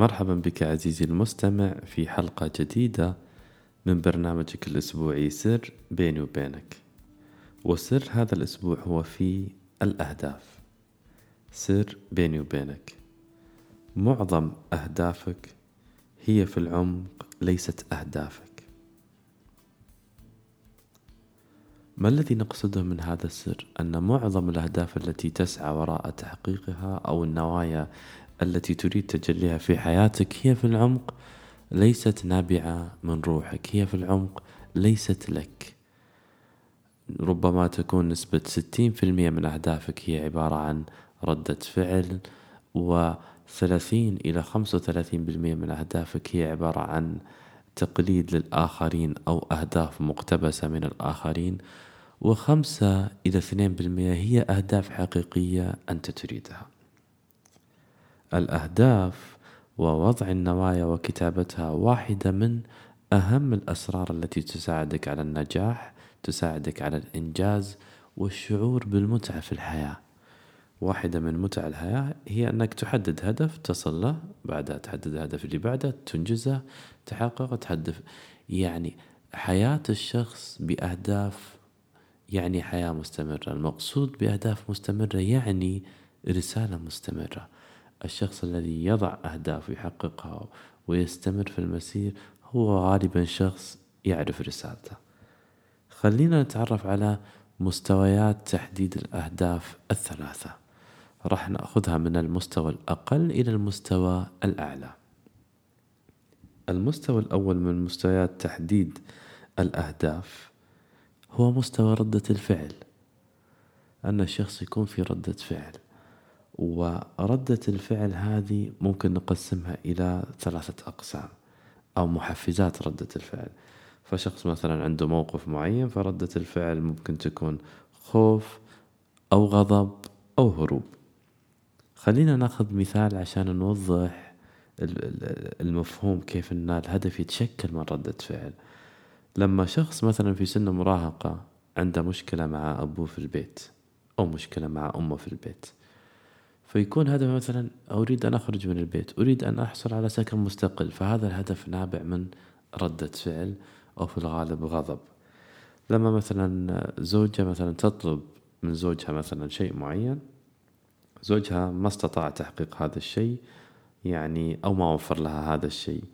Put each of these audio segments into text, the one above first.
مرحبا بك عزيزي المستمع في حلقة جديدة من برنامجك الأسبوعي سر بيني وبينك. وسر هذا الأسبوع هو في الأهداف. سر بيني وبينك. معظم أهدافك هي في العمق ليست أهدافك. ما الذي نقصده من هذا السر؟ أن معظم الأهداف التي تسعى وراء تحقيقها أو النوايا التي تريد تجليها في حياتك هي في العمق ليست نابعة من روحك هي في العمق ليست لك. ربما تكون نسبة ستين في المية من أهدافك هي عبارة عن ردة فعل وثلاثين إلى خمسة وثلاثين بالمية من أهدافك هي عبارة عن تقليد للآخرين أو أهداف مقتبسة من الآخرين وخمسة إلى اثنين بالمئة هي أهداف حقيقية أنت تريدها. الأهداف ووضع النوايا وكتابتها واحدة من أهم الأسرار التي تساعدك على النجاح تساعدك على الإنجاز والشعور بالمتعة في الحياة. واحدة من متع الحياة هي أنك تحدد هدف تصل له بعدها تحدد الهدف اللي بعده تنجزه تحققه تحدف. يعني حياة الشخص بأهداف يعني حياة مستمرة. المقصود بأهداف مستمرة يعني رسالة مستمرة. الشخص الذي يضع أهداف ويحققها ويستمر في المسير هو غالبا شخص يعرف رسالته. خلينا نتعرف على مستويات تحديد الأهداف الثلاثة. راح نأخذها من المستوى الأقل إلى المستوى الأعلى. المستوى الأول من مستويات تحديد الأهداف هو مستوى ردة الفعل. أن الشخص يكون في ردة فعل. وردة الفعل هذه ممكن نقسمها إلى ثلاثة أقسام أو محفزات ردة الفعل. فشخص مثلا عنده موقف معين فردة الفعل ممكن تكون خوف أو غضب أو هروب. خلينا نأخذ مثال عشان نوضح المفهوم كيف أن الهدف يتشكل من ردة فعل. لما شخص مثلا في سن مراهقة عنده مشكلة مع أبوه في البيت أو مشكلة مع أمه في البيت فيكون هدف مثلا أريد أن أخرج من البيت أريد أن أحصل على سكن مستقل فهذا الهدف نابع من ردة فعل أو في الغالب غضب. لما مثلا زوجة مثلا تطلب من زوجها مثلا شيء معين زوجها ما استطاع تحقيق هذا الشيء يعني أو ما وفر لها هذا الشيء.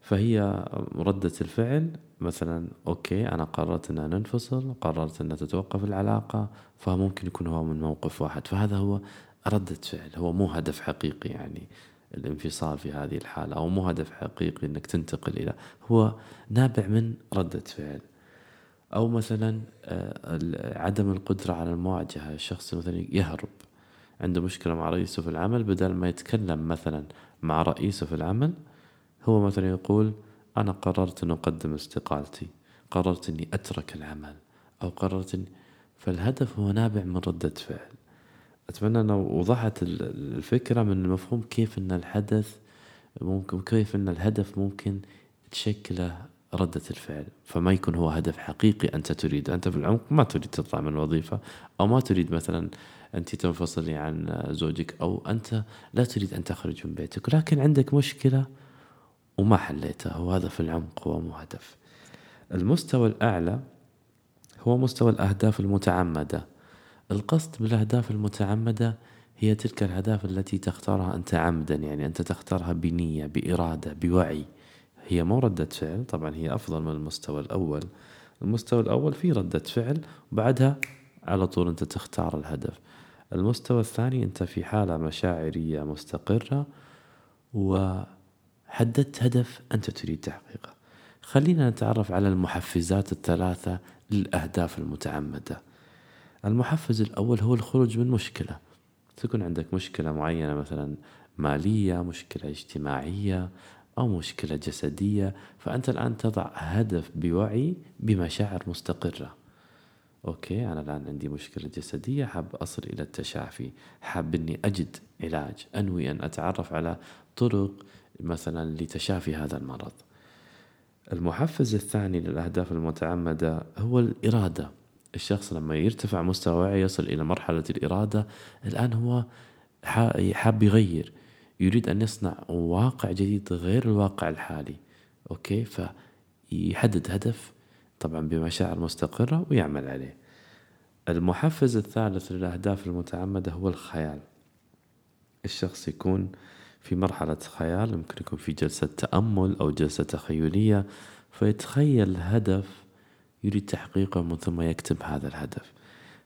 فهي ردة الفعل مثلا أوكي أنا قررت أن ننفصل قررت أن تتوقف العلاقة فممكن يكون هو من موقف واحد. فهذا هو ردة فعل هو مو هدف حقيقي يعني الانفصال في هذه الحالة أو مو هدف حقيقي أنك تنتقل إلى هو نابع من ردة فعل. أو مثلا آه، عدم القدرة على المواجهة الشخص مثلا يهرب عنده مشكلة مع رئيسه في العمل بدل ما يتكلم مثلا مع رئيسه في العمل هو مثلا يقول أنا قررت أن أقدم استقالتي قررت أني أترك العمل أو قررت أني فالهدف هو نابع من ردة فعل. أتمنى أن وضحت الفكرة من مفهوم كيف أن الحدث ممكن كيف أن الهدف ممكن تشكله ردة الفعل. فما يكون هو هدف حقيقي أنت تريد. أنت في العمق ما تريد تطلع من الوظيفة أو ما تريد مثلا أنت تنفصلي عن زوجك أو أنت لا تريد أن تخرج من بيتك. لكن عندك مشكلة وما حليتها وهذا في العمق هو مو هدف. المستوى الأعلى هو مستوى الأهداف المتعمدة. القصد بالأهداف المتعمدة هي تلك الأهداف التي تختارها أنت عمدا يعني أنت تختارها بنية بإرادة بوعي. هي مو ردة فعل طبعا هي أفضل من المستوى الأول. المستوى الأول فيه ردة فعل وبعدها على طول أنت تختار الهدف. المستوى الثاني أنت في حالة مشاعرية مستقرة وحددت هدف أنت تريد تحقيقه. خلينا نتعرف على المحفزات الثلاثة للأهداف المتعمدة. المحفز الأول هو الخروج من مشكلة. تكون عندك مشكلة معينة مثلا مالية مشكلة اجتماعية أو مشكلة جسدية فأنت الآن تضع هدف بوعي بمشاعر مستقرة. أوكي أنا الآن عندي مشكلة جسدية حاب أصل إلى التشافي حاب أني أجد علاج أنوي أن أتعرف على طرق مثلا لتشافي هذا المرض. المحفز الثاني للأهداف المتعمدة هو الإرادة. الشخص لما يرتفع مستوى وعي يصل إلى مرحلة الإرادة الآن هو حاب يغير. يريد أن يصنع واقع جديد غير الواقع الحالي. أوكي؟ فيحدد هدف طبعا بمشاعر مستقرة ويعمل عليه. المحفز الثالث للأهداف المتعمدة هو الخيال. الشخص يكون في مرحلة خيال يمكن يكون في جلسة تأمل أو جلسة تخيلية فيتخيل هدف يريد تحقيقه من ثم يكتب هذا الهدف.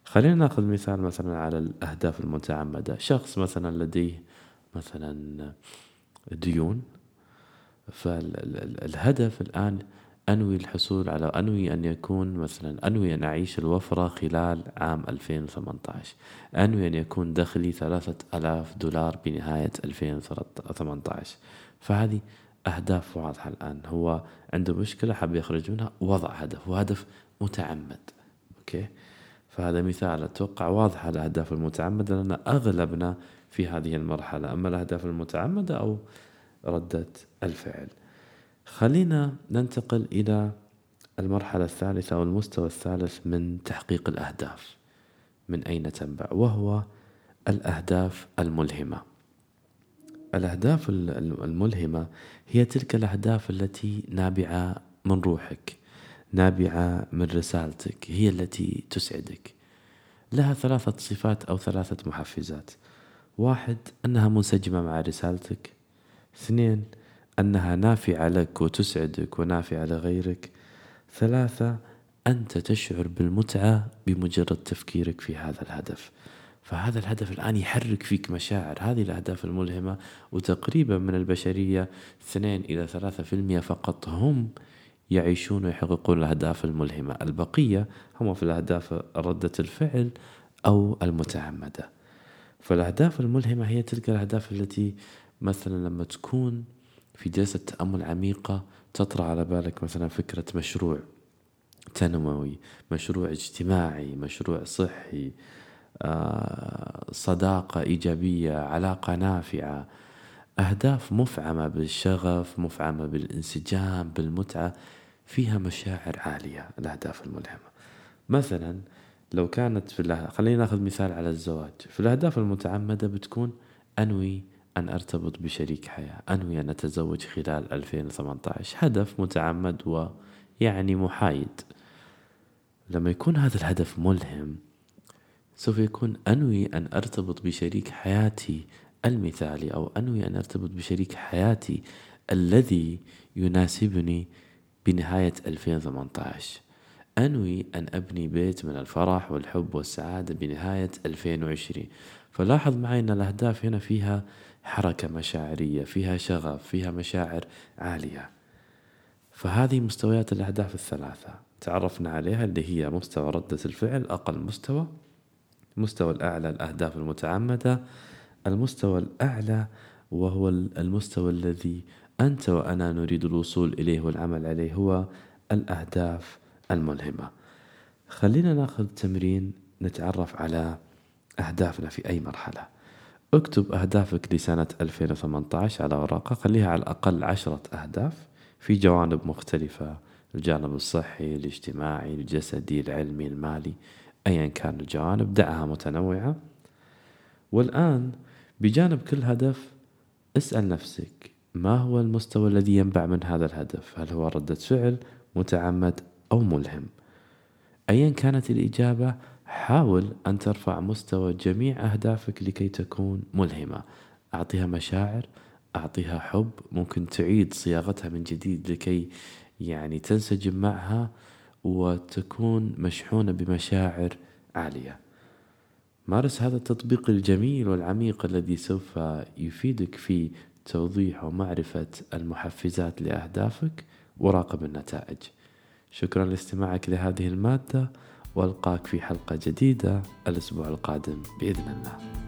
خلينا ناخذ مثال مثلا على الأهداف المتعمدة. شخص مثلا لديه مثلا ديون فالهدف الآن أنوي الحصول على أنوي أن يكون مثلا أنوي أن أعيش الوفرة خلال عام 2018 أنوي أن يكون دخلي ثلاثة ألاف دولار بنهاية 2018 فهذه أهداف واضحة الآن. هو عنده مشكلة حاب يخرج منها وضع هدف وهدف متعمد. أوكي؟ فهذا مثال. أتوقع واضح على الأهداف المتعمدة لأن أغلبنا في هذه المرحلة. أما الأهداف المتعمدة أو ردة الفعل. خلينا ننتقل إلى المرحلة الثالثة أو المستوى الثالث من تحقيق الأهداف. من أين تنبع؟ وهو الأهداف الملهمة. الأهداف الملهمة هي تلك الأهداف التي نابعة من روحك نابعة من رسالتك هي التي تسعدك. لها ثلاثة صفات أو ثلاثة محفزات. واحد أنها منسجمة مع رسالتك. اثنين أنها نافعة لك وتسعدك ونافعة لغيرك. ثلاثة أنت تشعر بالمتعة بمجرد تفكيرك في هذا الهدف. فهذا الهدف الآن يحرك فيك مشاعر. هذه الأهداف الملهمة وتقريبا من البشرية اثنين إلى ثلاثة في المية فقط هم يعيشون ويحققون الأهداف الملهمة. البقية هم في الأهداف ردة الفعل أو المتعمدة. فالأهداف الملهمة هي تلك الأهداف التي مثلا لما تكون في جلسة تأمل عميقة تطرأ على بالك مثلا فكرة مشروع تنموي مشروع اجتماعي مشروع صحي صداقة إيجابية علاقة نافعة أهداف مفعمة بالشغف مفعمة بالانسجام بالمتعة فيها مشاعر عالية الأهداف الملهمة. مثلا لو كانت في خلينا ناخذ مثال على الزواج. في الأهداف المتعمدة بتكون أنوي أن أرتبط بشريك حياة أنوي أن أتزوج خلال 2018 هدف متعمد ويعني محايد. لما يكون هذا الهدف ملهم سوف يكون أنوي أن أرتبط بشريك حياتي المثالي أو أنوي أن أرتبط بشريك حياتي الذي يناسبني بنهاية 2018 أنوي أن أبني بيت من الفرح والحب والسعادة بنهاية 2020 فلاحظ معي أن الأهداف هنا فيها حركة مشاعرية فيها شغف فيها مشاعر عالية. فهذه مستويات الأهداف الثلاثة. تعرفنا عليها اللي هي مستوى ردة الفعل أقل مستوى المستوى الأعلى الأهداف المتعمدة المستوى الأعلى وهو المستوى الذي أنت وأنا نريد الوصول إليه والعمل عليه هو الأهداف الملهمة. خلينا ناخذ تمرين نتعرف على أهدافنا في أي مرحلة. اكتب أهدافك لسنة 2018 على ورقة خليها على الأقل عشرة أهداف في جوانب مختلفة الجانب الصحي الاجتماعي الجسدي العلمي المالي. أيا كان الجوانب دعها متنوعة. والآن بجانب كل هدف اسأل نفسك ما هو المستوى الذي ينبع من هذا الهدف؟ هل هو ردة فعل متعمد أو ملهم؟ أيا كانت الإجابة حاول أن ترفع مستوى جميع أهدافك لكي تكون ملهمة. أعطيها مشاعر أعطيها حب ممكن تعيد صياغتها من جديد لكي يعني تنسجم معها. وتكون مشحونة بمشاعر عالية. مارس هذا التطبيق الجميل والعميق الذي سوف يفيدك في توضيح ومعرفة المحفزات لأهدافك وراقب النتائج. شكرا لاستماعك لهذه المادة وألقاك في حلقة جديدة الأسبوع القادم بإذن الله.